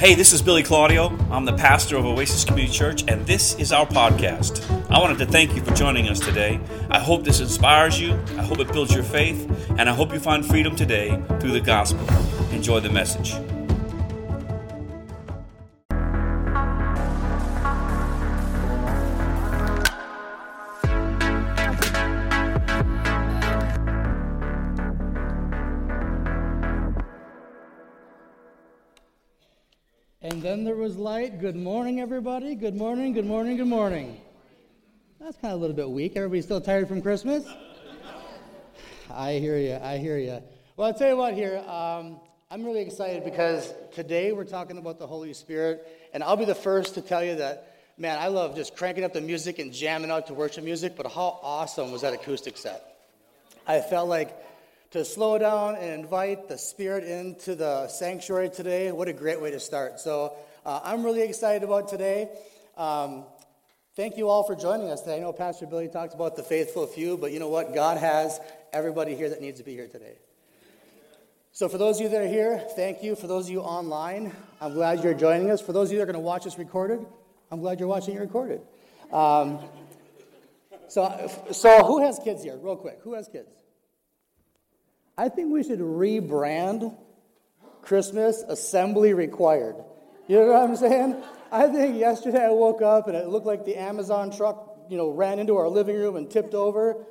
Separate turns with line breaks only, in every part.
Hey, this is Billy Claudio. I'm the pastor of Oasis Community Church, and this is our podcast. I wanted to thank you for joining us today. I hope this inspires you, I hope it builds your faith, and I hope you find freedom today through the gospel. Enjoy the message.
Was light. Good morning, everybody. Good morning, good morning, good morning. That's kind of a little bit weak. Everybody still tired from Christmas? I hear you. I hear you. Well, I'll tell you what here. Um, I'm really excited because today we're talking about the Holy Spirit. And I'll be the first to tell you that, man, I love just cranking up the music and jamming out to worship music, but how awesome was that acoustic set? I felt like to slow down and invite the Spirit into the sanctuary today. What a great way to start. So uh, I'm really excited about today. Um, thank you all for joining us today. I know Pastor Billy talked about the faithful few, but you know what? God has everybody here that needs to be here today. So, for those of you that are here, thank you. For those of you online, I'm glad you're joining us. For those of you that are going to watch us recorded, I'm glad you're watching it recorded. Um, so, so, who has kids here? Real quick. Who has kids? I think we should rebrand Christmas assembly required. You know what I'm saying? I think yesterday I woke up and it looked like the Amazon truck, you know, ran into our living room and tipped over.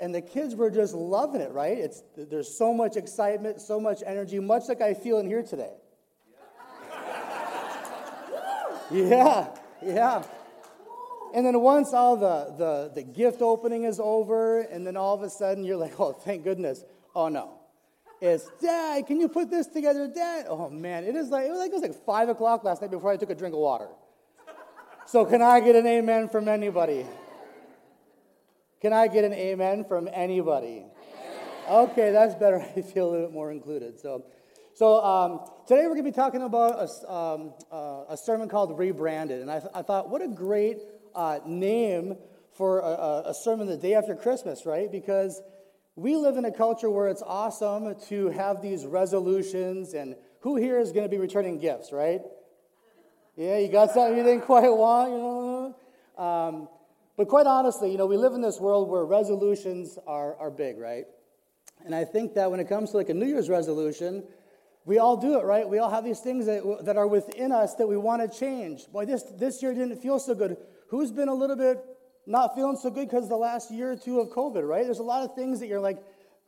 And the kids were just loving it, right? It's, there's so much excitement, so much energy, much like I feel in here today. yeah, yeah. And then once all the, the, the gift opening is over, and then all of a sudden you're like, oh, thank goodness. Oh no. It's Dad, can you put this together, Dad? Oh man, it is like it was like it was like five o'clock last night before I took a drink of water. So can I get an amen from anybody? Can I get an amen from anybody? Okay, that's better. I feel a little bit more included. So, so um, today we're going to be talking about a, um, uh, a sermon called Rebranded, and I, th- I thought, what a great uh, name for a, a sermon the day after Christmas, right? Because we live in a culture where it's awesome to have these resolutions, and who here is going to be returning gifts, right? Yeah, you got something you didn't quite want, you know? Um, but quite honestly, you know, we live in this world where resolutions are, are big, right? And I think that when it comes to like a New Year's resolution, we all do it, right? We all have these things that, that are within us that we want to change. Boy, this, this year didn't feel so good. Who's been a little bit not feeling so good because the last year or two of COVID, right? There's a lot of things that you're like,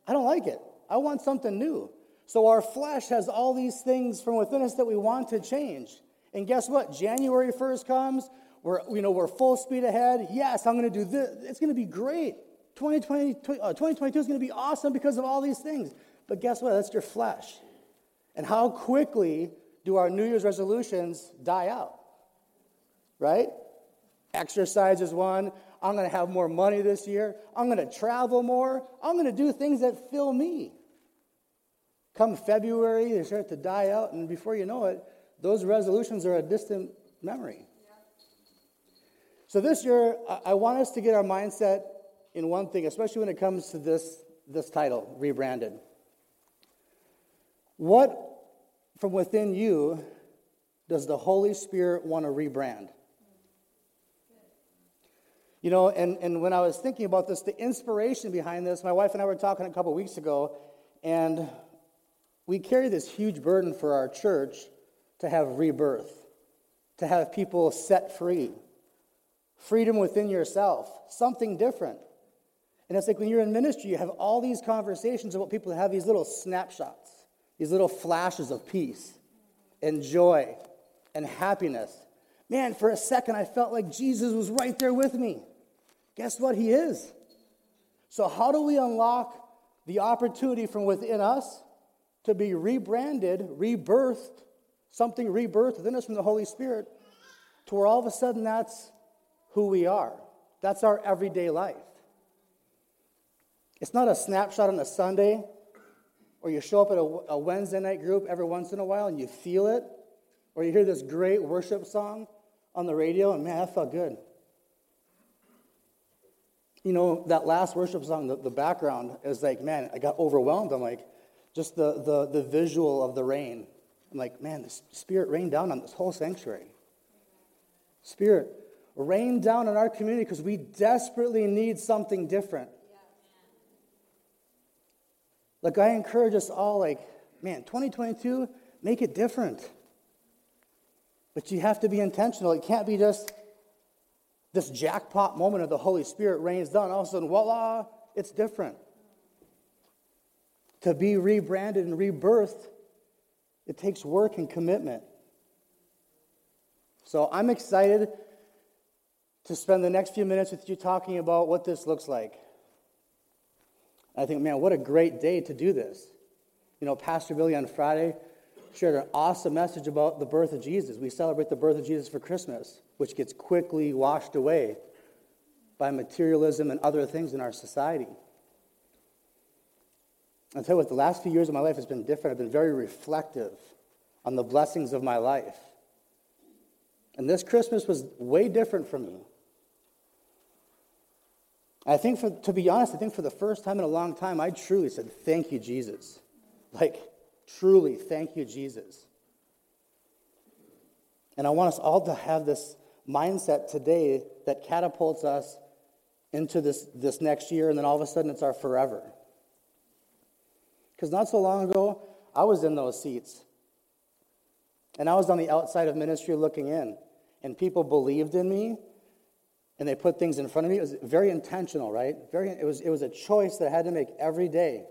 I don't like it. I want something new. So our flesh has all these things from within us that we want to change. And guess what? January 1st comes, we're, you know, we're full speed ahead. Yes, I'm going to do this. It's going to be great. 2020, uh, 2022 is going to be awesome because of all these things. But guess what? That's your flesh. And how quickly do our New Year's resolutions die out? Right? Exercise is one. I'm going to have more money this year. I'm going to travel more. I'm going to do things that fill me. Come February, they start to die out, and before you know it, those resolutions are a distant memory. So this year, I want us to get our mindset in one thing, especially when it comes to this, this title, rebranded. What from within you does the Holy Spirit want to rebrand? You know, and, and when I was thinking about this, the inspiration behind this, my wife and I were talking a couple weeks ago, and we carry this huge burden for our church to have rebirth, to have people set free, freedom within yourself, something different. And it's like when you're in ministry, you have all these conversations about people that have these little snapshots, these little flashes of peace and joy and happiness. Man, for a second, I felt like Jesus was right there with me. Guess what? He is. So, how do we unlock the opportunity from within us to be rebranded, rebirthed, something rebirthed within us from the Holy Spirit, to where all of a sudden that's who we are? That's our everyday life. It's not a snapshot on a Sunday, or you show up at a, a Wednesday night group every once in a while and you feel it, or you hear this great worship song on the radio, and man, that felt good you know, that last worship song, the, the background is like, man, I got overwhelmed. I'm like, just the, the, the visual of the rain I'm like, man, the Spirit rained down on this whole sanctuary. Spirit, rain down on our community because we desperately need something different. Like, I encourage us all, like, man, 2022, make it different. But you have to be intentional. It can't be just this jackpot moment of the Holy Spirit rains down. All of a sudden, voila, it's different. To be rebranded and rebirthed, it takes work and commitment. So I'm excited to spend the next few minutes with you talking about what this looks like. I think, man, what a great day to do this. You know, Pastor Billy on Friday shared an awesome message about the birth of Jesus. We celebrate the birth of Jesus for Christmas, which gets quickly washed away by materialism and other things in our society. I'll tell you what, the last few years of my life has been different. I've been very reflective on the blessings of my life. And this Christmas was way different for me. I think, for, to be honest, I think for the first time in a long time, I truly said, Thank you, Jesus. Like, truly, thank you, Jesus. And I want us all to have this mindset today that catapults us into this, this next year, and then all of a sudden it's our forever. Because not so long ago, I was in those seats. And I was on the outside of ministry looking in. And people believed in me, and they put things in front of me. It was very intentional, right? Very, it, was, it was a choice that I had to make every day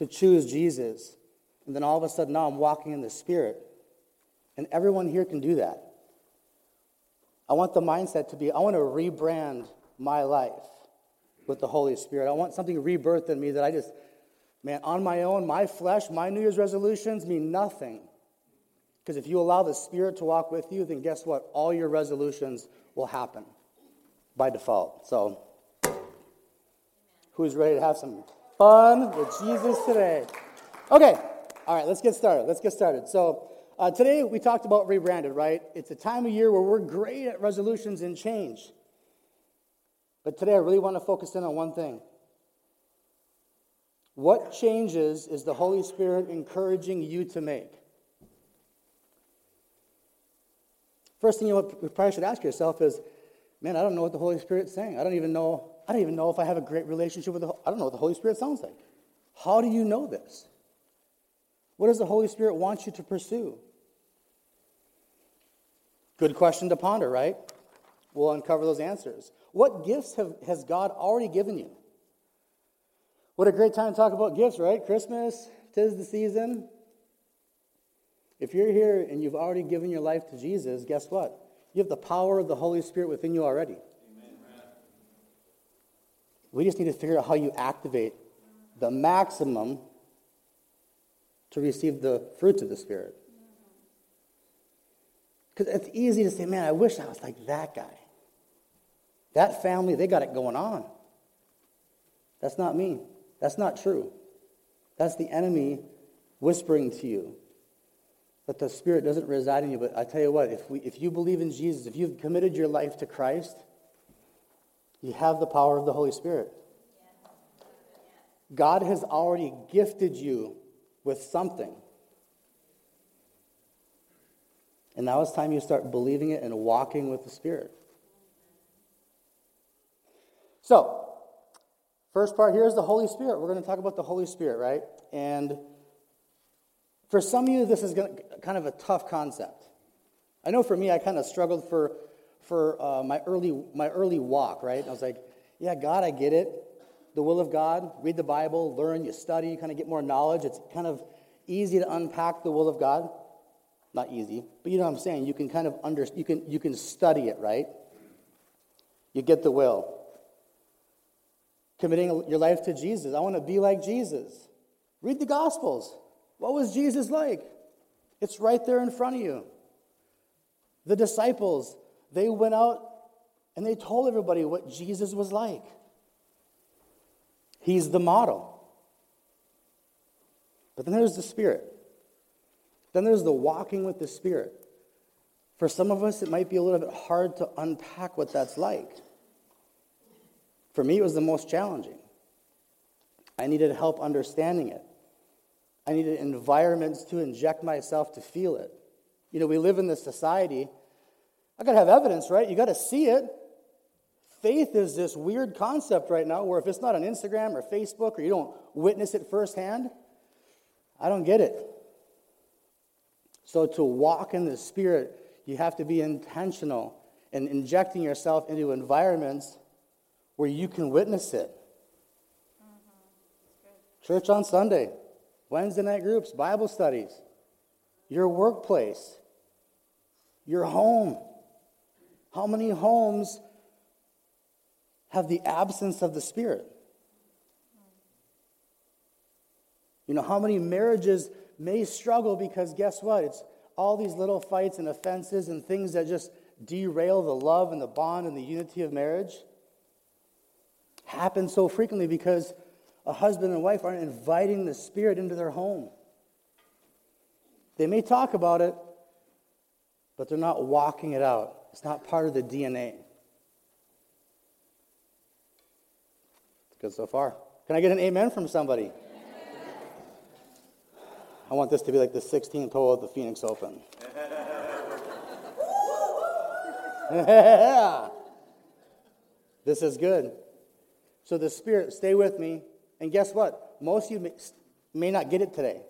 to choose Jesus. And then all of a sudden, now I'm walking in the Spirit. And everyone here can do that. I want the mindset to be I want to rebrand my life with the Holy Spirit. I want something rebirthed in me that I just, man, on my own, my flesh, my New Year's resolutions mean nothing. Because if you allow the Spirit to walk with you, then guess what? All your resolutions will happen by default. So, who's ready to have some fun with Jesus today? Okay, all right, let's get started. Let's get started. So, uh, today we talked about rebranded, right? It's a time of year where we're great at resolutions and change. But today I really want to focus in on one thing. What changes is the Holy Spirit encouraging you to make? First thing you probably should ask yourself is, man, I don't know what the Holy Spirit's saying. I don't even know. I don't even know if I have a great relationship with the. I don't know what the Holy Spirit sounds like. How do you know this? What does the Holy Spirit want you to pursue? Good question to ponder, right? We'll uncover those answers. What gifts have, has God already given you? What a great time to talk about gifts, right? Christmas, tis the season. If you're here and you've already given your life to Jesus, guess what? You have the power of the Holy Spirit within you already. We just need to figure out how you activate the maximum to receive the fruits of the Spirit. Because it's easy to say, man, I wish I was like that guy. That family, they got it going on. That's not me. That's not true. That's the enemy whispering to you that the Spirit doesn't reside in you. But I tell you what, if, we, if you believe in Jesus, if you've committed your life to Christ, you have the power of the Holy Spirit. God has already gifted you with something. And now it's time you start believing it and walking with the Spirit. So, first part here is the Holy Spirit. We're going to talk about the Holy Spirit, right? And for some of you, this is to, kind of a tough concept. I know for me, I kind of struggled for, for uh, my, early, my early walk, right? I was like, yeah, God, I get it. The will of God, read the Bible, learn, you study, you kind of get more knowledge. It's kind of easy to unpack the will of God. Not easy, but you know what I'm saying? You can kind of under, you can, you can study it, right? You get the will committing your life to Jesus. I want to be like Jesus. Read the Gospels. What was Jesus like? It's right there in front of you. The disciples, they went out and they told everybody what Jesus was like. He's the model. But then there's the Spirit. Then there's the walking with the Spirit. For some of us, it might be a little bit hard to unpack what that's like. For me, it was the most challenging. I needed help understanding it. I needed environments to inject myself to feel it. You know, we live in this society. I got to have evidence, right? You got to see it. Faith is this weird concept right now where if it's not on Instagram or Facebook or you don't witness it firsthand, I don't get it. So, to walk in the Spirit, you have to be intentional in injecting yourself into environments where you can witness it. Mm-hmm. Church on Sunday, Wednesday night groups, Bible studies, your workplace, your home. How many homes have the absence of the Spirit? You know, how many marriages may struggle because guess what? It's all these little fights and offenses and things that just derail the love and the bond and the unity of marriage happen so frequently because a husband and wife aren't inviting the Spirit into their home. They may talk about it, but they're not walking it out. It's not part of the DNA. Good so far. Can I get an amen from somebody? I want this to be like the 16th hole of the Phoenix Open. yeah. This is good. So the Spirit, stay with me. And guess what? Most of you may not get it today.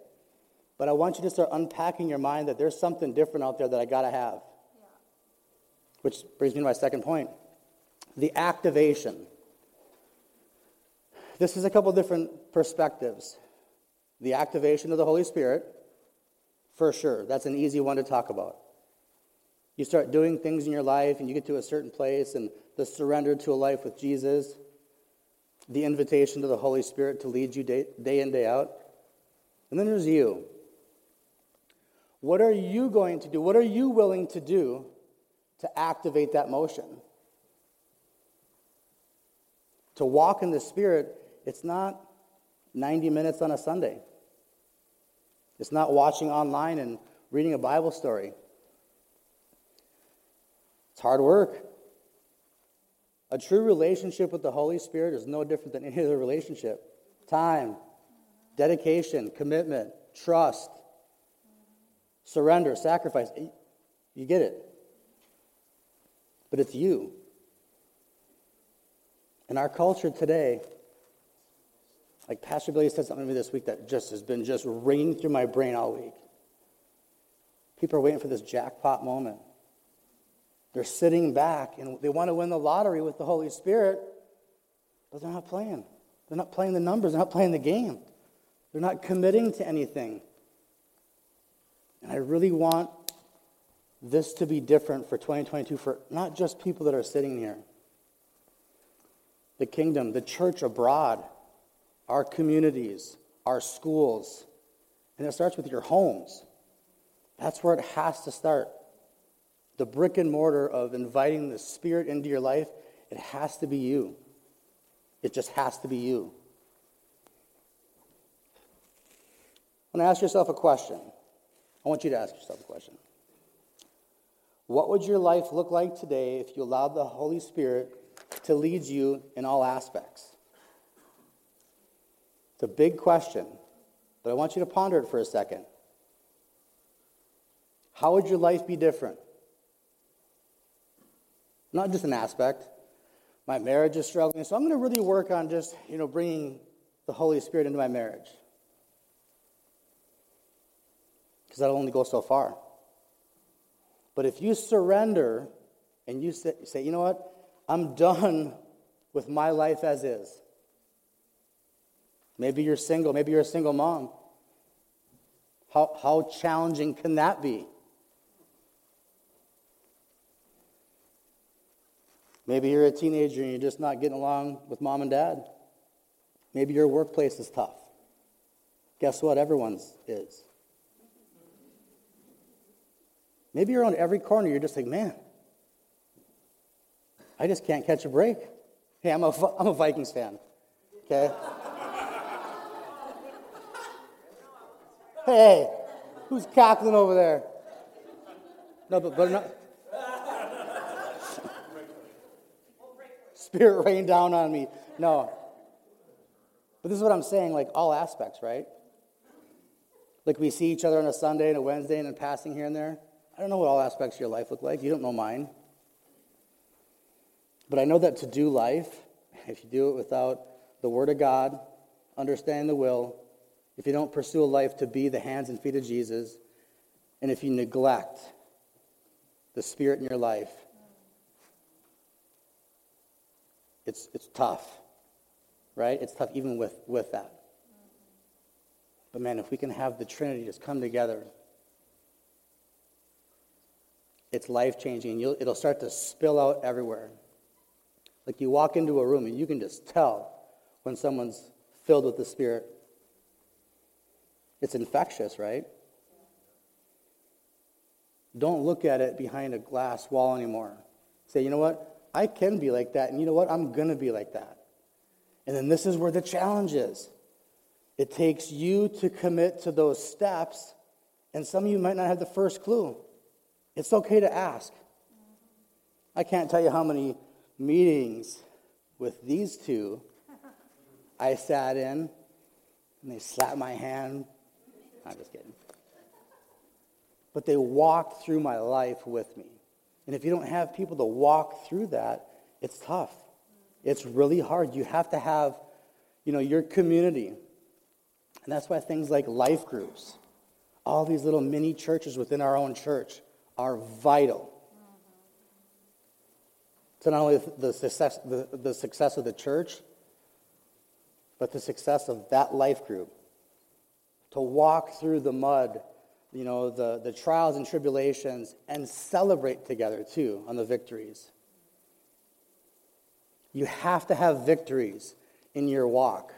But I want you to start unpacking your mind that there's something different out there that I got to have. Which brings me to my second point the activation. This is a couple different perspectives. The activation of the Holy Spirit, for sure. That's an easy one to talk about. You start doing things in your life and you get to a certain place and the surrender to a life with Jesus, the invitation to the Holy Spirit to lead you day, day in, day out. And then there's you. What are you going to do? What are you willing to do to activate that motion? To walk in the Spirit, it's not 90 minutes on a Sunday. It's not watching online and reading a Bible story. It's hard work. A true relationship with the Holy Spirit is no different than any other relationship. Time, dedication, commitment, trust, surrender, sacrifice. You get it. But it's you. In our culture today, like Pastor Billy said something to me this week that just has been just ringing through my brain all week. People are waiting for this jackpot moment. They're sitting back and they want to win the lottery with the Holy Spirit, but they're not playing. They're not playing the numbers, they're not playing the game. They're not committing to anything. And I really want this to be different for 2022 for not just people that are sitting here. The kingdom, the church abroad, our communities, our schools, and it starts with your homes. That's where it has to start. The brick and mortar of inviting the Spirit into your life, it has to be you. It just has to be you. I want to ask yourself a question. I want you to ask yourself a question. What would your life look like today if you allowed the Holy Spirit to lead you in all aspects? It's a big question, but I want you to ponder it for a second. How would your life be different? Not just an aspect. My marriage is struggling, so I'm going to really work on just, you know, bringing the Holy Spirit into my marriage. Because that'll only go so far. But if you surrender and you say, say, you know what? I'm done with my life as is. Maybe you're single. Maybe you're a single mom. How, how challenging can that be? Maybe you're a teenager and you're just not getting along with mom and dad. Maybe your workplace is tough. Guess what? Everyone's is. Maybe you're on every corner, you're just like, man, I just can't catch a break. Hey, I'm a, I'm a Vikings fan. Okay? Hey, who's cackling over there? No, but, but not. Spirit rain down on me. No. But this is what I'm saying, like all aspects, right? Like we see each other on a Sunday and a Wednesday and then passing here and there. I don't know what all aspects of your life look like. You don't know mine. But I know that to do life, if you do it without the Word of God, understanding the will, if you don't pursue a life to be the hands and feet of Jesus, and if you neglect the Spirit in your life, it's, it's tough, right? It's tough even with, with that. But man, if we can have the Trinity just come together, it's life changing. It'll start to spill out everywhere. Like you walk into a room and you can just tell when someone's filled with the Spirit. It's infectious, right? Don't look at it behind a glass wall anymore. Say, you know what? I can be like that, and you know what? I'm going to be like that. And then this is where the challenge is. It takes you to commit to those steps, and some of you might not have the first clue. It's okay to ask. I can't tell you how many meetings with these two I sat in, and they slapped my hand. I'm just kidding. But they walked through my life with me. And if you don't have people to walk through that, it's tough. It's really hard. You have to have, you know, your community. And that's why things like life groups, all these little mini churches within our own church are vital to not only the success, the, the success of the church, but the success of that life group. To walk through the mud, you know, the, the trials and tribulations, and celebrate together too on the victories. You have to have victories in your walk,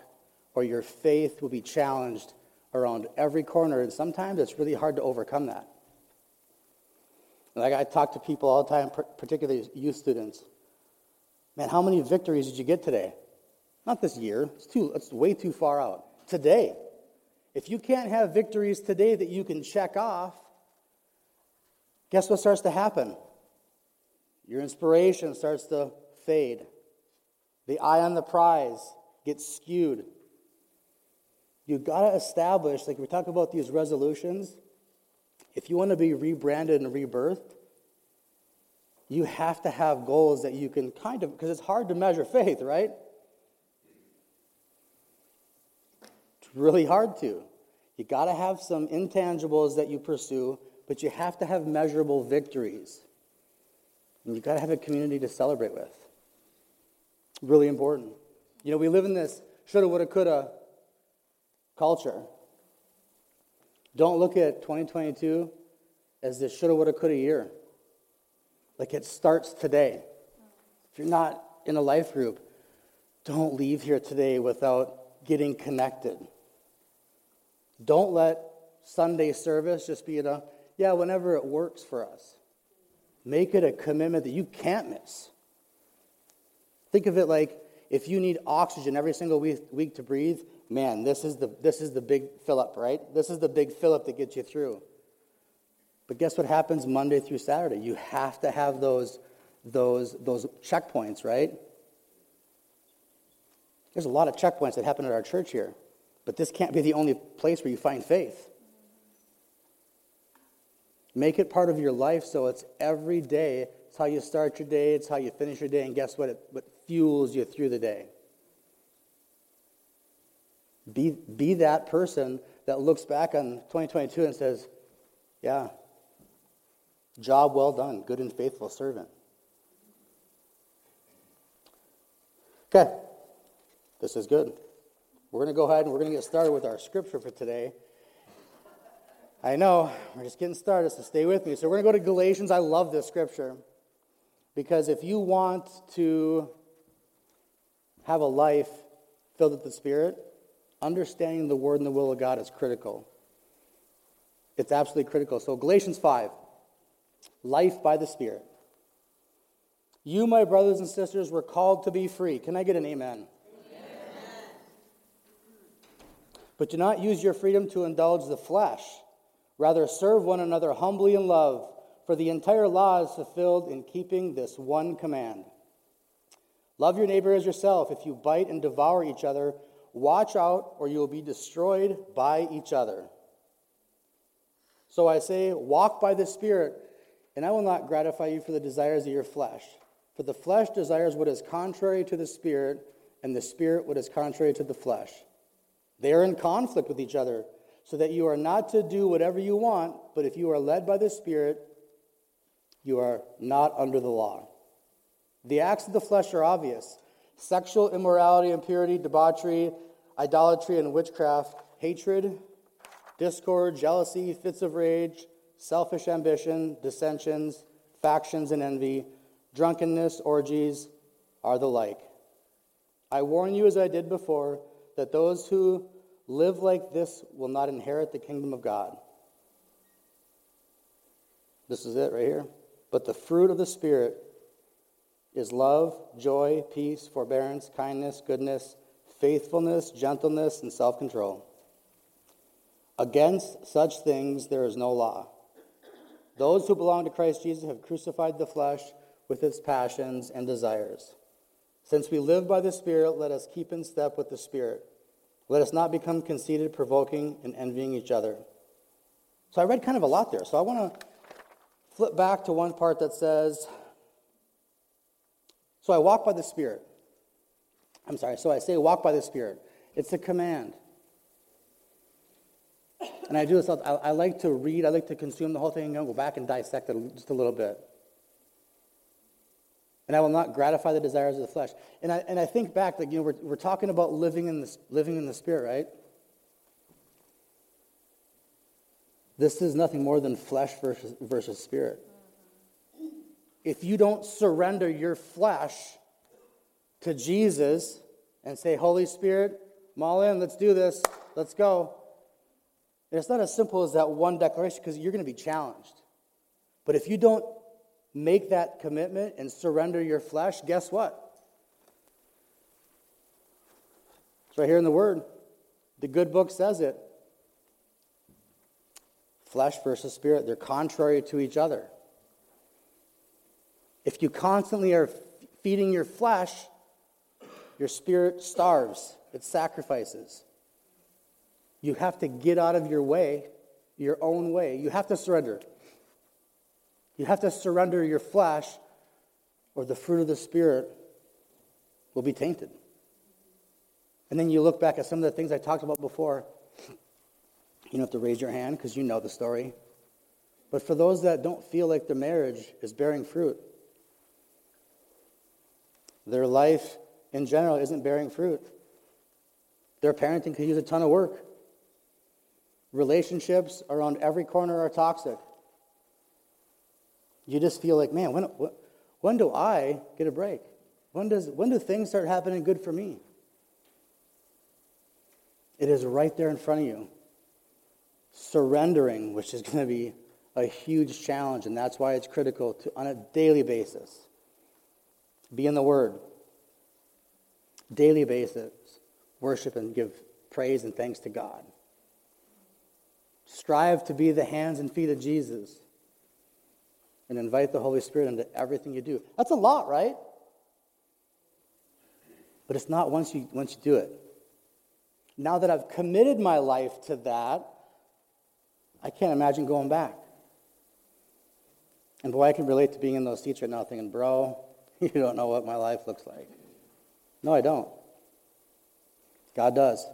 or your faith will be challenged around every corner, and sometimes it's really hard to overcome that. Like I talk to people all the time, particularly youth students. Man, how many victories did you get today? Not this year. It's too it's way too far out. Today. If you can't have victories today that you can check off, guess what starts to happen? Your inspiration starts to fade. The eye on the prize gets skewed. You've got to establish, like we talk about these resolutions, if you want to be rebranded and rebirthed, you have to have goals that you can kind of, because it's hard to measure faith, right? It's really hard to. You got to have some intangibles that you pursue, but you have to have measurable victories. And you got to have a community to celebrate with. Really important. You know, we live in this shoulda, woulda, coulda culture. Don't look at 2022 as this shoulda, woulda, coulda year. Like it starts today. If you're not in a life group, don't leave here today without getting connected. Don't let Sunday service just be a, yeah, whenever it works for us. Make it a commitment that you can't miss. Think of it like if you need oxygen every single week, week to breathe, man, this is the this is the big up, right? This is the big up that gets you through. But guess what happens Monday through Saturday? You have to have those those those checkpoints, right? There's a lot of checkpoints that happen at our church here, but this can't be the only place where you find faith. Make it part of your life so it's every day. It's how you start your day, it's how you finish your day, and guess what? It, what fuels you through the day. Be, be that person that looks back on 2022 and says, Yeah, job well done, good and faithful servant. Okay, this is good. We're going to go ahead and we're going to get started with our scripture for today. I know, we're just getting started, so stay with me. So we're going to go to Galatians. I love this scripture because if you want to have a life filled with the Spirit, understanding the Word and the will of God is critical. It's absolutely critical. So, Galatians 5, life by the Spirit. You, my brothers and sisters, were called to be free. Can I get an amen? amen? But do not use your freedom to indulge the flesh. Rather, serve one another humbly in love, for the entire law is fulfilled in keeping this one command. Love your neighbor as yourself. If you bite and devour each other, watch out, or you will be destroyed by each other. So I say, walk by the Spirit, and I will not gratify you for the desires of your flesh. For the flesh desires what is contrary to the Spirit, and the Spirit what is contrary to the flesh. They are in conflict with each other, so that you are not to do whatever you want, but if you are led by the Spirit, you are not under the law. The acts of the flesh are obvious sexual immorality, impurity, debauchery, idolatry, and witchcraft, hatred, discord, jealousy, fits of rage, selfish ambition, dissensions, factions, and envy, drunkenness, orgies are the like. I warn you, as I did before, that those who live like this will not inherit the kingdom of God. This is it right here. But the fruit of the Spirit is love, joy, peace, forbearance, kindness, goodness, faithfulness, gentleness, and self control. Against such things there is no law. Those who belong to Christ Jesus have crucified the flesh with its passions and desires. Since we live by the Spirit, let us keep in step with the Spirit. Let us not become conceited, provoking, and envying each other. So I read kind of a lot there. So I want to flip back to one part that says, So I walk by the Spirit. I'm sorry, so I say walk by the Spirit. It's a command. And I do this, I, I like to read, I like to consume the whole thing and go back and dissect it just a little bit. And I will not gratify the desires of the flesh. And I, and I think back, like, you know, we're, we're talking about living in, the, living in the Spirit, right? This is nothing more than flesh versus, versus spirit. If you don't surrender your flesh to Jesus and say, Holy Spirit, I'm all in, let's do this, let's go. It's not as simple as that one declaration because you're going to be challenged. But if you don't make that commitment and surrender your flesh, guess what? It's right here in the Word. The good book says it. Flesh versus spirit, they're contrary to each other. If you constantly are feeding your flesh, your spirit starves, it sacrifices. You have to get out of your way, your own way. You have to surrender. You have to surrender your flesh, or the fruit of the Spirit will be tainted. And then you look back at some of the things I talked about before. You don't have to raise your hand because you know the story. But for those that don't feel like their marriage is bearing fruit, their life in general isn't bearing fruit. Their parenting could use a ton of work. Relationships around every corner are toxic. You just feel like, man, when, when do I get a break? When, does, when do things start happening good for me? It is right there in front of you. Surrendering, which is going to be a huge challenge, and that's why it's critical to, on a daily basis. Be in the Word. Daily basis. Worship and give praise and thanks to God. Strive to be the hands and feet of Jesus and invite the Holy Spirit into everything you do. That's a lot, right? But it's not once you, once you do it. Now that I've committed my life to that, I can't imagine going back. And boy, I can relate to being in those seats right now thinking, bro, you don't know what my life looks like. No, I don't. God does.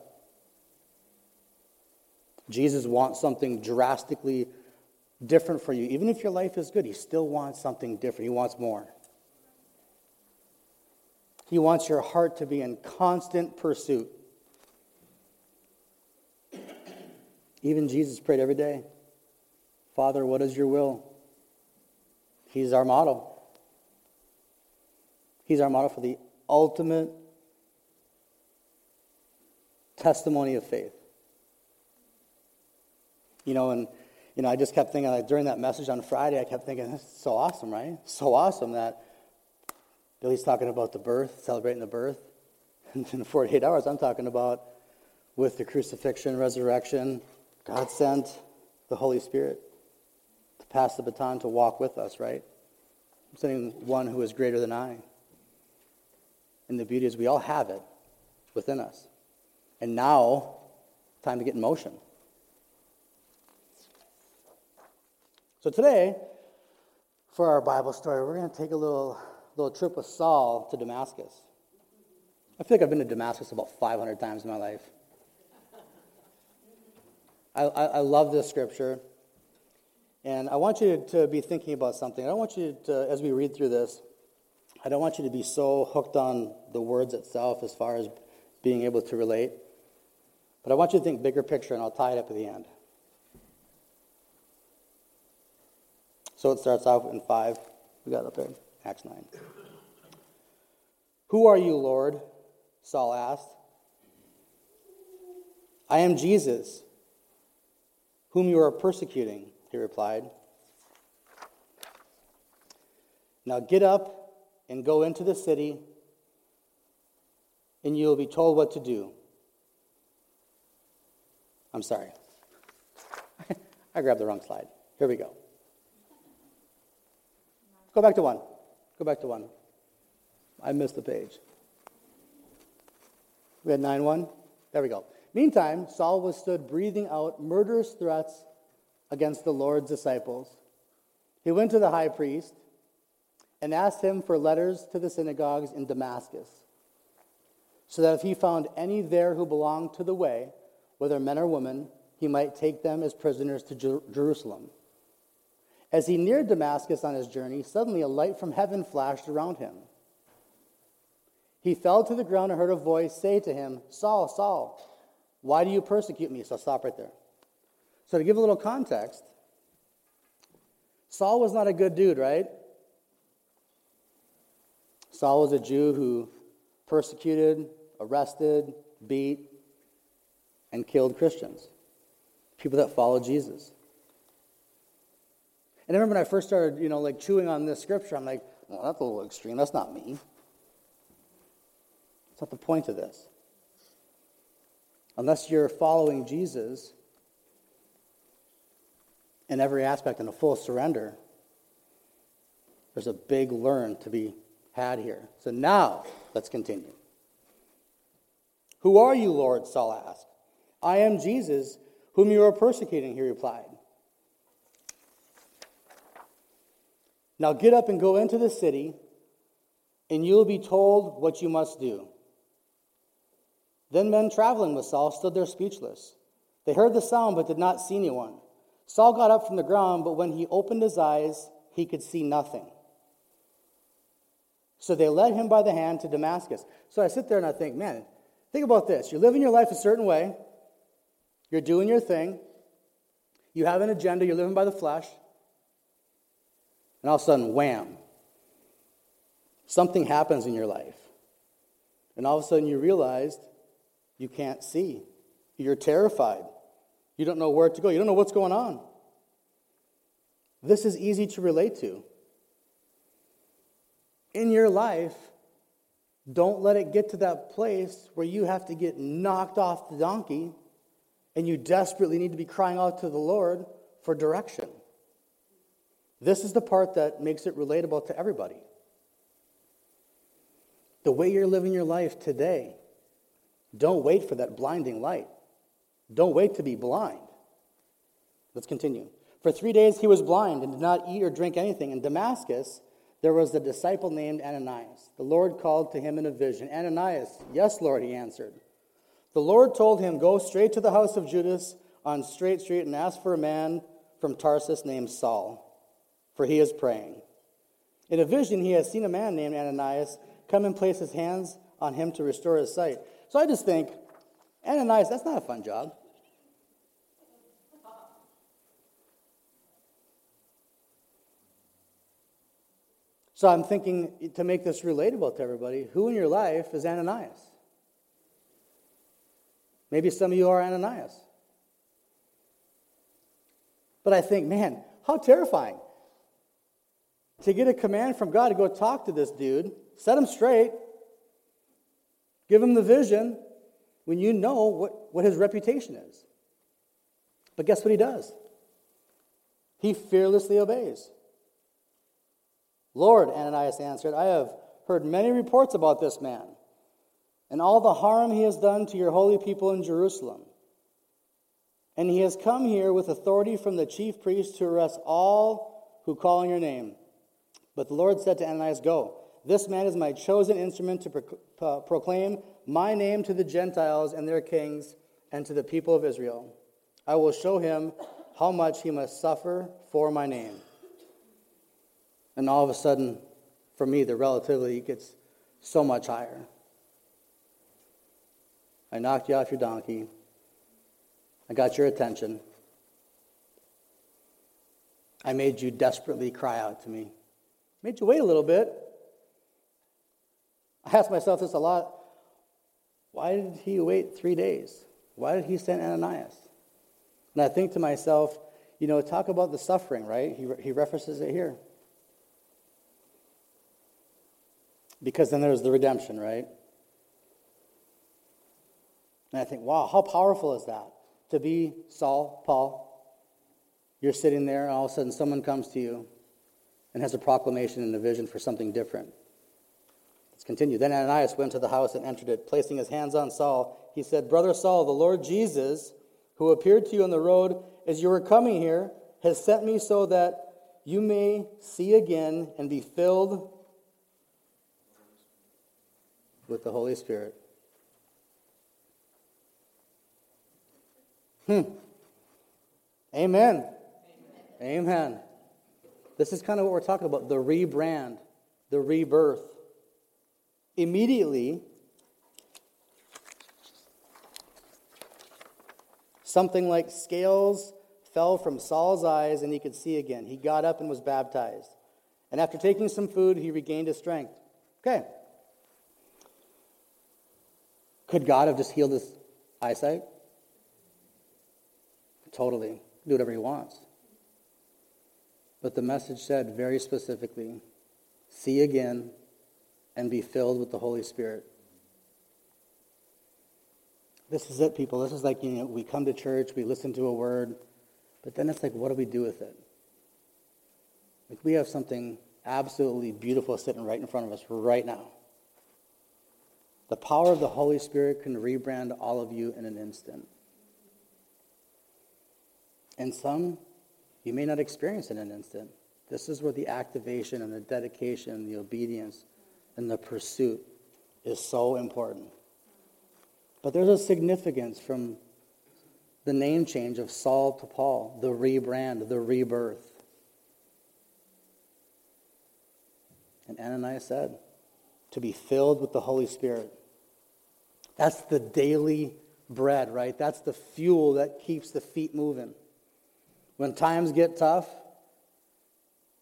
Jesus wants something drastically different for you. Even if your life is good, he still wants something different. He wants more. He wants your heart to be in constant pursuit. Even Jesus prayed every day Father, what is your will? He's our model. He's our model for the ultimate testimony of faith. You know, and you know, I just kept thinking like during that message on Friday, I kept thinking, this is so awesome, right? So awesome that Billy's talking about the birth, celebrating the birth. And in 48 hours, I'm talking about with the crucifixion, resurrection, God sent the Holy Spirit to pass the baton to walk with us, right? I'm sending one who is greater than I. And the beauty is we all have it within us. And now, time to get in motion. So today, for our Bible story, we're going to take a little, little trip with Saul to Damascus. I feel like I've been to Damascus about 500 times in my life. I, I, I love this scripture. And I want you to be thinking about something. I don't want you to, as we read through this, I don't want you to be so hooked on the words itself as far as being able to relate. But I want you to think bigger picture, and I'll tie it up at the end. So it starts off in 5. We got it up there, Acts 9. Who are you, Lord? Saul asked. I am Jesus, whom you are persecuting, he replied. Now get up and go into the city, and you will be told what to do. I'm sorry. I grabbed the wrong slide. Here we go. Go back to one. Go back to one. I missed the page. We had 9 1. There we go. Meantime, Saul was stood breathing out murderous threats against the Lord's disciples. He went to the high priest and asked him for letters to the synagogues in Damascus, so that if he found any there who belonged to the way, whether men or women, he might take them as prisoners to Jer- Jerusalem. As he neared Damascus on his journey, suddenly a light from heaven flashed around him. He fell to the ground and heard a voice say to him, Saul, Saul, why do you persecute me? So stop right there. So, to give a little context, Saul was not a good dude, right? Saul was a Jew who persecuted, arrested, beat, and killed Christians, people that followed Jesus. And I remember when I first started, you know, like chewing on this scripture, I'm like, well, that's a little extreme. That's not me. It's not the point of this. Unless you're following Jesus in every aspect in a full surrender, there's a big learn to be had here. So now, let's continue. Who are you, Lord? Saul asked. I am Jesus, whom you are persecuting, he replied. Now get up and go into the city, and you will be told what you must do. Then men traveling with Saul stood there speechless. They heard the sound, but did not see anyone. Saul got up from the ground, but when he opened his eyes, he could see nothing. So they led him by the hand to Damascus. So I sit there and I think, man, think about this. You're living your life a certain way, you're doing your thing, you have an agenda, you're living by the flesh. And all of a sudden, wham, something happens in your life. And all of a sudden, you realize you can't see. You're terrified. You don't know where to go. You don't know what's going on. This is easy to relate to. In your life, don't let it get to that place where you have to get knocked off the donkey and you desperately need to be crying out to the Lord for direction. This is the part that makes it relatable to everybody. The way you're living your life today, don't wait for that blinding light. Don't wait to be blind. Let's continue. For three days he was blind and did not eat or drink anything. In Damascus, there was a disciple named Ananias. The Lord called to him in a vision Ananias, yes, Lord, he answered. The Lord told him, Go straight to the house of Judas on Straight Street and ask for a man from Tarsus named Saul for he is praying. In a vision, he has seen a man named Ananias come and place his hands on him to restore his sight. So I just think, Ananias, that's not a fun job. So I'm thinking to make this relatable to everybody, who in your life is Ananias? Maybe some of you are Ananias. But I think, man, how terrifying to get a command from God to go talk to this dude, set him straight, give him the vision when you know what, what his reputation is. But guess what he does? He fearlessly obeys. Lord, Ananias answered, I have heard many reports about this man and all the harm he has done to your holy people in Jerusalem. And he has come here with authority from the chief priest to arrest all who call on your name. But the Lord said to Ananias, Go. This man is my chosen instrument to pro- uh, proclaim my name to the Gentiles and their kings and to the people of Israel. I will show him how much he must suffer for my name. And all of a sudden, for me, the relativity gets so much higher. I knocked you off your donkey. I got your attention. I made you desperately cry out to me. Made you wait a little bit. I ask myself this a lot. Why did he wait three days? Why did he send Ananias? And I think to myself, you know, talk about the suffering, right? He, he references it here. Because then there's the redemption, right? And I think, wow, how powerful is that? To be Saul, Paul. You're sitting there, and all of a sudden someone comes to you and has a proclamation and a vision for something different. Let's continue. Then Ananias went to the house and entered it. Placing his hands on Saul, he said, Brother Saul, the Lord Jesus, who appeared to you on the road as you were coming here, has sent me so that you may see again and be filled with the Holy Spirit. Hmm. Amen. Amen. Amen. This is kind of what we're talking about the rebrand, the rebirth. Immediately, something like scales fell from Saul's eyes and he could see again. He got up and was baptized. And after taking some food, he regained his strength. Okay. Could God have just healed his eyesight? Totally. Do whatever he wants. But the message said very specifically see again and be filled with the Holy Spirit. This is it, people. This is like, you know, we come to church, we listen to a word, but then it's like, what do we do with it? Like, we have something absolutely beautiful sitting right in front of us right now. The power of the Holy Spirit can rebrand all of you in an instant. And some you may not experience in an instant. This is where the activation and the dedication and the obedience and the pursuit is so important. But there's a significance from the name change of Saul to Paul, the rebrand, the rebirth. And Ananias said, to be filled with the Holy Spirit. That's the daily bread, right? That's the fuel that keeps the feet moving. When times get tough,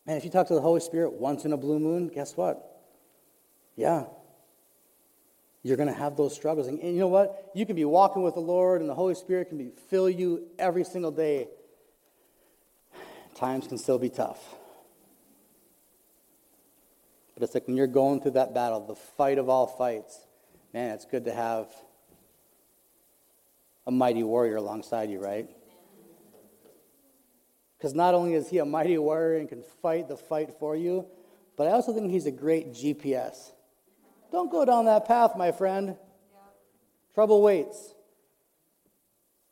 man, if you talk to the Holy Spirit once in a blue moon, guess what? Yeah. You're going to have those struggles. And, and you know what? You can be walking with the Lord, and the Holy Spirit can be, fill you every single day. Times can still be tough. But it's like when you're going through that battle, the fight of all fights, man, it's good to have a mighty warrior alongside you, right? Because not only is he a mighty warrior and can fight the fight for you, but I also think he's a great GPS. Don't go down that path, my friend. Yeah. Trouble waits.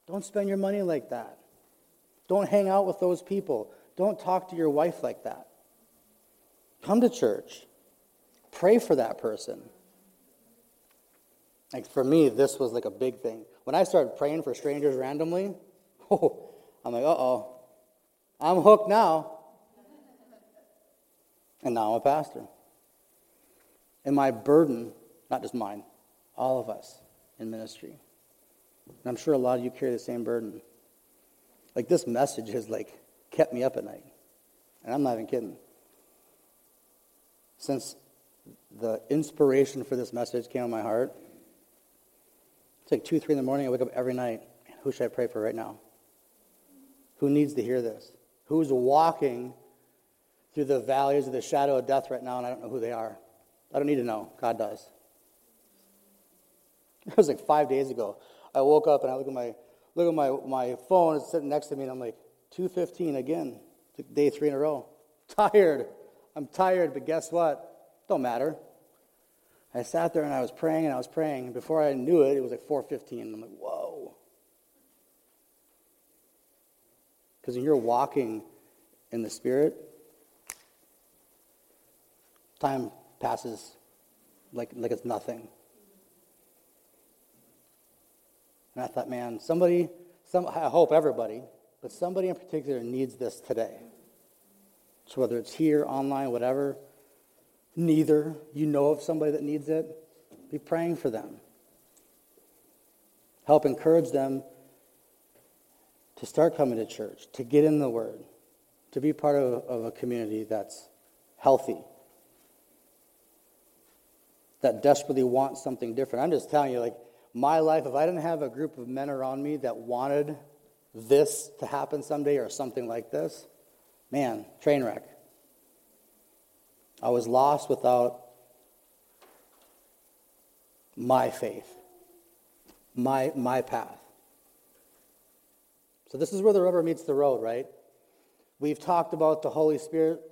Don't spend your money like that. Don't hang out with those people. Don't talk to your wife like that. Come to church. Pray for that person. Like for me, this was like a big thing. When I started praying for strangers randomly, oh, I'm like, uh oh, I'm hooked now. And now I'm a pastor. And my burden, not just mine, all of us in ministry. And I'm sure a lot of you carry the same burden. Like this message has like kept me up at night. And I'm not even kidding. Since the inspiration for this message came on my heart, it's like two, three in the morning. I wake up every night. Man, who should I pray for right now? Who needs to hear this? who's walking through the valleys of the shadow of death right now, and I don't know who they are. I don't need to know. God does. It was like five days ago. I woke up and I look at my look at my, my phone, it's sitting next to me, and I'm like, 215 again. day three in a row. Tired. I'm tired, but guess what? Don't matter. I sat there and I was praying and I was praying. And before I knew it, it was like 415. I'm like, whoa. Because when you're walking in the Spirit, time passes like, like it's nothing. And I thought, man, somebody, some, I hope everybody, but somebody in particular needs this today. So whether it's here, online, whatever, neither, you know of somebody that needs it, be praying for them. Help encourage them to start coming to church, to get in the Word, to be part of, of a community that's healthy, that desperately wants something different. I'm just telling you, like, my life, if I didn't have a group of men around me that wanted this to happen someday or something like this, man, train wreck. I was lost without my faith, my, my path. So, this is where the rubber meets the road, right? We've talked about the Holy Spirit,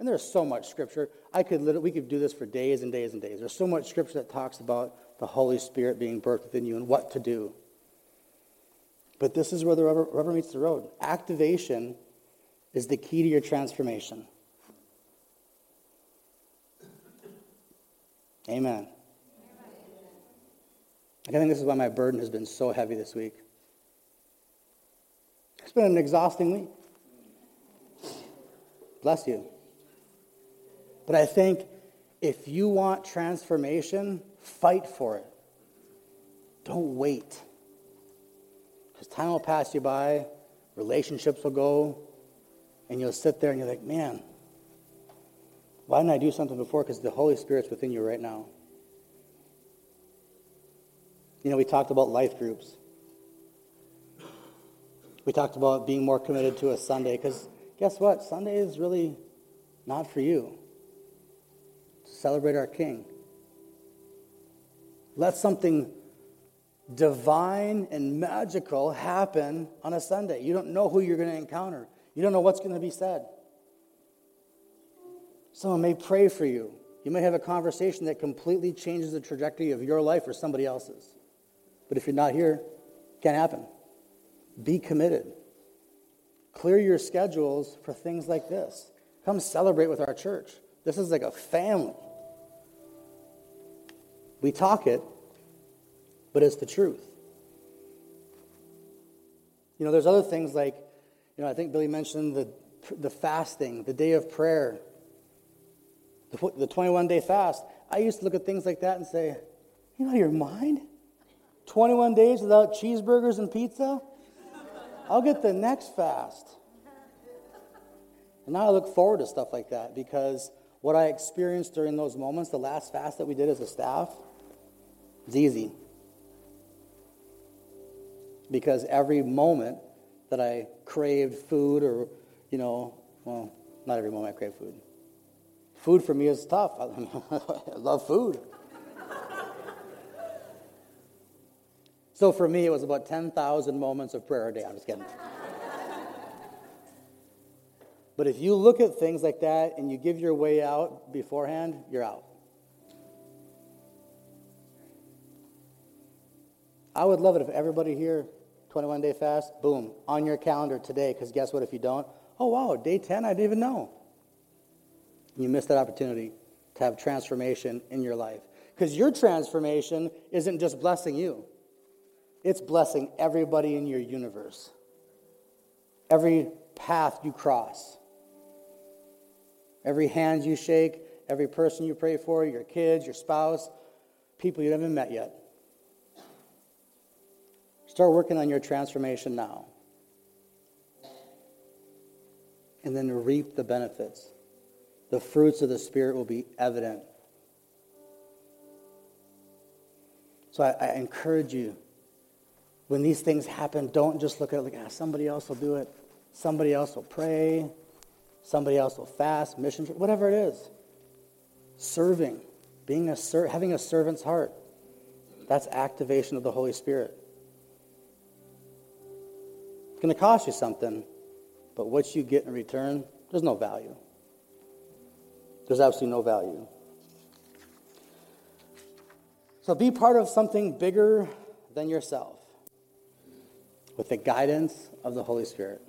and there's so much scripture. I could literally, we could do this for days and days and days. There's so much scripture that talks about the Holy Spirit being birthed within you and what to do. But this is where the rubber, rubber meets the road. Activation is the key to your transformation. Amen. I think this is why my burden has been so heavy this week. It's been an exhausting week. Bless you. But I think if you want transformation, fight for it. Don't wait. Because time will pass you by, relationships will go, and you'll sit there and you're like, man, why didn't I do something before? Because the Holy Spirit's within you right now. You know, we talked about life groups. We talked about being more committed to a Sunday because guess what? Sunday is really not for you. To Celebrate our King. Let something divine and magical happen on a Sunday. You don't know who you're going to encounter, you don't know what's going to be said. Someone may pray for you. You may have a conversation that completely changes the trajectory of your life or somebody else's. But if you're not here, it can't happen. Be committed. Clear your schedules for things like this. Come celebrate with our church. This is like a family. We talk it, but it's the truth. You know, there's other things like, you know, I think Billy mentioned the, the fasting, the day of prayer, the, the 21 day fast. I used to look at things like that and say, you know, your mind? 21 days without cheeseburgers and pizza? I'll get the next fast. And now I look forward to stuff like that because what I experienced during those moments, the last fast that we did as a staff, is easy. Because every moment that I craved food or, you know, well, not every moment I craved food. Food for me is tough. I, love food. so for me, it was about 10,000 moments of prayer a day. I'm just kidding. but if you look at things like that and you give your way out beforehand, you're out. I would love it if everybody here, 21 day fast, boom, on your calendar today, because guess what if you don't? Oh, wow, day 10, I didn't even know you miss that opportunity to have transformation in your life. Because your transformation isn't just blessing you, it's blessing everybody in your universe. Every path you cross, every hand you shake, every person you pray for, your kids, your spouse, people you haven't met yet. Start working on your transformation now. And then reap the benefits the fruits of the Spirit will be evident. So I, I encourage you, when these things happen, don't just look at it like, ah, somebody else will do it. Somebody else will pray. Somebody else will fast, mission, whatever it is. Serving, being a ser- having a servant's heart. That's activation of the Holy Spirit. It's going to cost you something, but what you get in return, there's no value. There's absolutely no value. So be part of something bigger than yourself with the guidance of the Holy Spirit.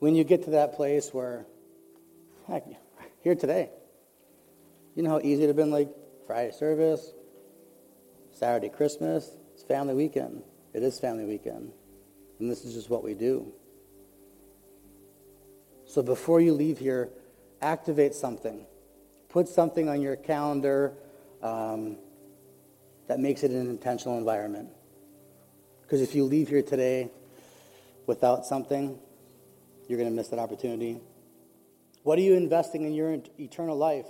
When you get to that place where, heck, here today, you know how easy it would have been like Friday service, Saturday Christmas, it's family weekend. It is family weekend. And this is just what we do. So before you leave here, activate something. Put something on your calendar um, that makes it an intentional environment. Because if you leave here today without something, you're going to miss that opportunity. What are you investing in your eternal life?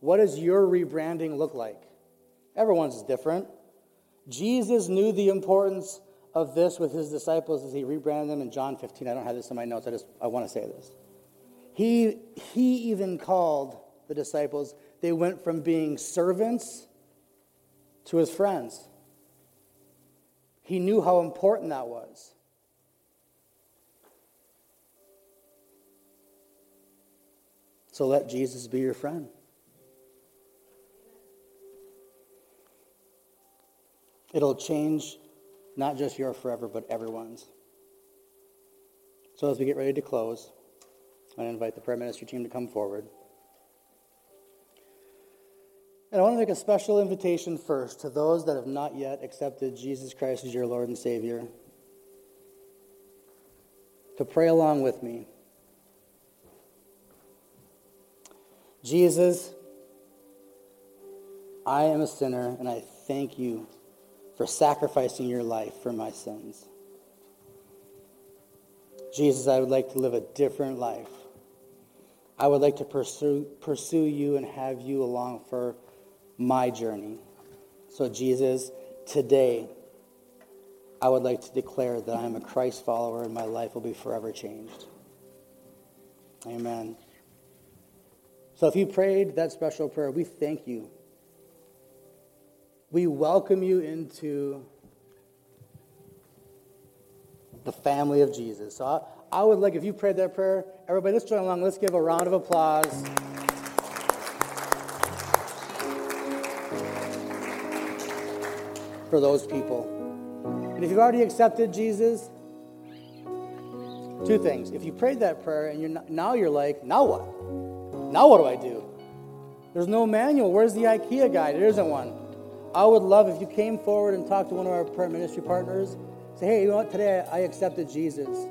What does your rebranding look like? Everyone's is different. Jesus knew the importance of this with his disciples as he rebranded them in John 15. I don't have this in my notes. I just I want to say this. He he even called the disciples. They went from being servants to his friends. He knew how important that was. So let Jesus be your friend. It'll change not just your forever, but everyone's. So as we get ready to close, I invite the prayer ministry team to come forward. And I want to make a special invitation first to those that have not yet accepted Jesus Christ as your Lord and Savior to pray along with me. Jesus, I am a sinner, and I thank you for sacrificing your life for my sins. Jesus, I would like to live a different life. I would like to pursue, pursue you and have you along for my journey. So, Jesus, today, I would like to declare that I am a Christ follower and my life will be forever changed. Amen. So, if you prayed that special prayer, we thank you we welcome you into the family of Jesus. So I, I, would like, if you prayed that prayer, everybody, let's join along. Let's give a round of applause. For those people. And if you've already accepted Jesus, two things. If you prayed that prayer and you're not, now you're like, now what? Now what do I do? There's no manual. Where's the IKEA guide? There isn't one. I would love if you came forward and talked to one of our prayer ministry partners. Say, hey, you know what? Today I accepted Jesus.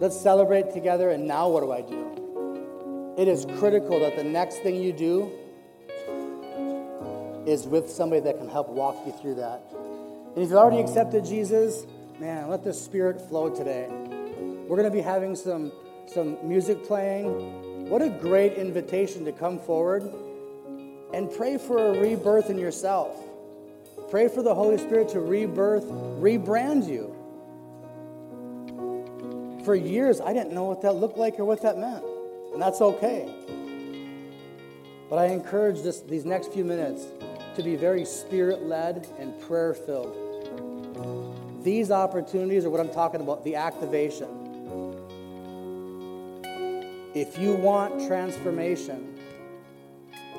Let's celebrate together, and now what do I do? It is critical that the next thing you do is with somebody that can help walk you through that. And if you've already accepted Jesus, man, let the Spirit flow today. We're going to be having some, some music playing. What a great invitation to come forward and pray for a rebirth in yourself. Pray for the Holy Spirit to rebirth, rebrand you. For years, I didn't know what that looked like or what that meant, and that's okay. But I encourage this, these next few minutes to be very spirit led and prayer filled. These opportunities are what I'm talking about the activation. If you want transformation,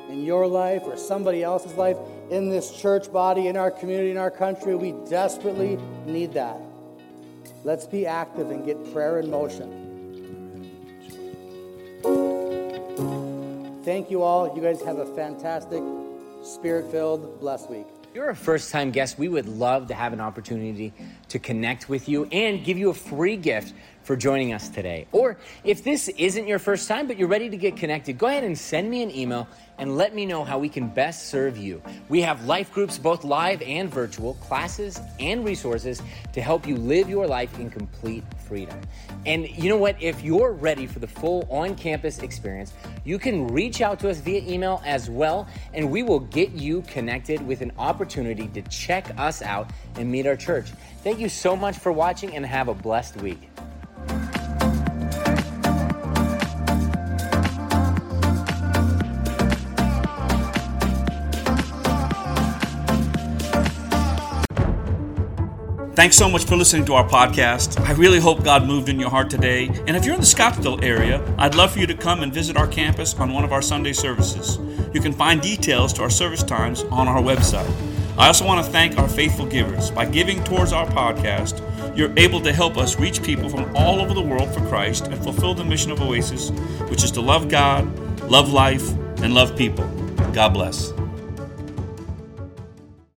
in your life or somebody else's life, in this church body, in our community, in our country. We desperately need that. Let's be active and get prayer in motion. Thank you all. You guys have a fantastic, spirit filled, blessed week.
If you're a first time guest, we would love to have an opportunity to connect with you and give you a free gift for joining us today. Or if this isn't your first time, but you're ready to get connected, go ahead and send me an email and let me know how we can best serve you. We have life groups, both live and virtual, classes and resources to help you live your life in complete freedom. And you know what? If you're ready for the full on campus experience, you can reach out to us via email as well, and we will get you connected with an opportunity to check us out and meet our church. Thank you so much for watching and have a blessed week.
Thanks so much for listening to our podcast. I really hope God moved in your heart today. And if you're in the Scottsdale area, I'd love for you to come and visit our campus on one of our Sunday services. You can find details to our service times on our website. I also want to thank our faithful givers. By giving towards our podcast, you're able to help us reach people from all over the world for Christ and fulfill the mission of Oasis, which is to love God, love life, and love people. God bless.